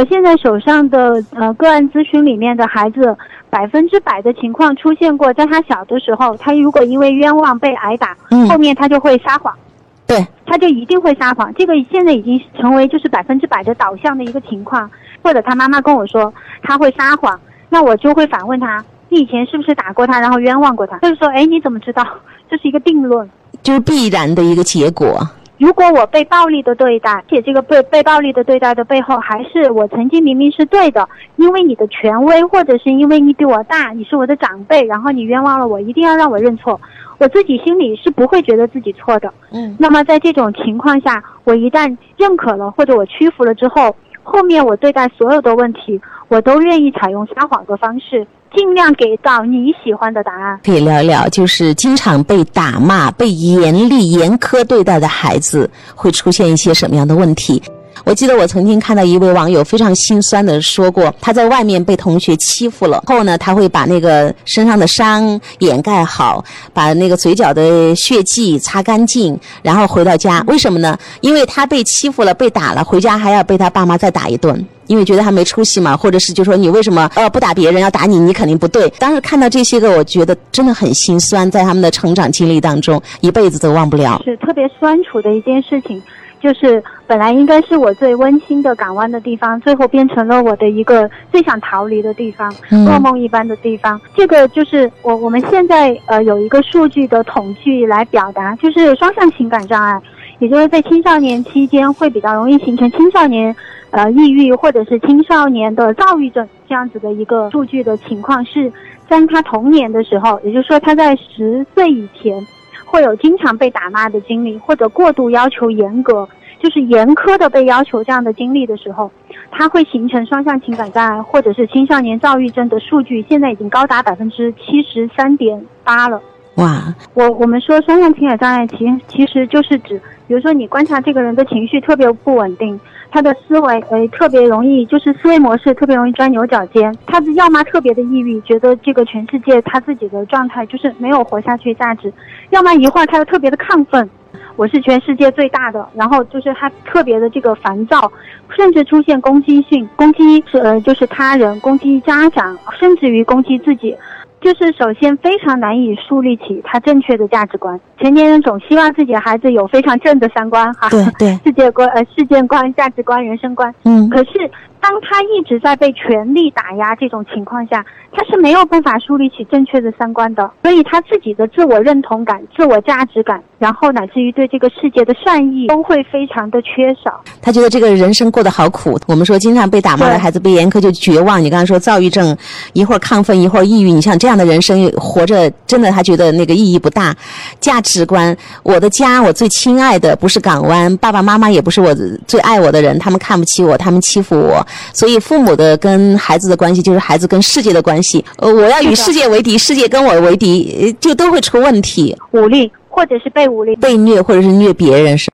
我现在手上的呃个案咨询里面的孩子，百分之百的情况出现过，在他小的时候，他如果因为冤枉被挨打，嗯后面他就会撒谎，对，他就一定会撒谎。这个现在已经成为就是百分之百的导向的一个情况。或者他妈妈跟我说他会撒谎，那我就会反问他：你以前是不是打过他，然后冤枉过他？他就说：哎，你怎么知道？这是一个定论。就是必然的一个结果。如果我被暴力的对待，且这个被被暴力的对待的背后，还是我曾经明明是对的，因为你的权威，或者是因为你比我大，你是我的长辈，然后你冤枉了我，一定要让我认错，我自己心里是不会觉得自己错的。嗯，那么在这种情况下，我一旦认可了或者我屈服了之后，后面我对待所有的问题，我都愿意采用撒谎的方式，尽量给到你喜欢的答案。可以聊一聊，就是经常被打骂、被严厉、严苛对待的孩子会出现一些什么样的问题？我记得我曾经看到一位网友非常心酸的说过，他在外面被同学欺负了，后呢，他会把那个身上的伤掩盖好，把那个嘴角的血迹擦干净，然后回到家。为什么呢？因为他被欺负了、被打了，回家还要被他爸妈再打一顿。因为觉得他没出息嘛，或者是就说你为什么呃不打别人要打你，你肯定不对。当时看到这些个，我觉得真的很心酸，在他们的成长经历当中，一辈子都忘不了。是特别酸楚的一件事情，就是本来应该是我最温馨的港湾的地方，最后变成了我的一个最想逃离的地方，嗯噩梦一般的地方。这个就是我我们现在呃有一个数据的统计来表达，就是双向情感障碍，也就是在青少年期间会比较容易形成青少年呃抑郁或者是青少年的躁郁症这样子的一个数据的情况是，在他童年的时候，也就是说他在十岁以前。会有经常被打骂的经历，或者过度要求严格，就是严苛的被要求这样的经历的时候，它会形成双向情感障碍或者是青少年躁郁症的数据，现在已经高达百分之七十三点八了。哇，我我们说双向情感障碍，其其实就是指，比如说你观察这个人的情绪特别不稳定，他的思维呃特别容易，就是思维模式特别容易钻牛角尖，他的要么特别的抑郁，觉得这个全世界他自己的状态就是没有活下去价值，要么一会儿他又特别的亢奋。我是全世界最大的，然后就是他特别的这个烦躁，甚至出现攻击性，攻击是呃就是他人，攻击家长，甚至于攻击自己。就是首先非常难以树立起他正确的价值观。成年人总希望自己的孩子有非常正的三观哈，对对，世界观、呃世界观、价值观、人生观。嗯，可是当他一直在被权力打压这种情况下，他是没有办法树立起正确的三观的。所以他自己的自我认同感、自我价值感，然后乃至于对这个世界的善意，都会非常的缺少。他觉得这个人生过得好苦。我们说，经常被打骂的孩子被严苛就绝望。你刚才说躁郁症，一会儿亢奋，一会儿抑郁。你像这样的人生活着，真的他觉得那个意义不大。价值观，我的家，我最亲爱的不是港湾，爸爸妈妈也不是我最爱我的人，他们看不起我，他们欺负我。所以父母的跟孩子的关系，就是孩子跟世界的关系。呃，我要与世界为敌，世界跟我为敌，呃就都会出问题，武力或者是被无力。被虐或者是虐别人是。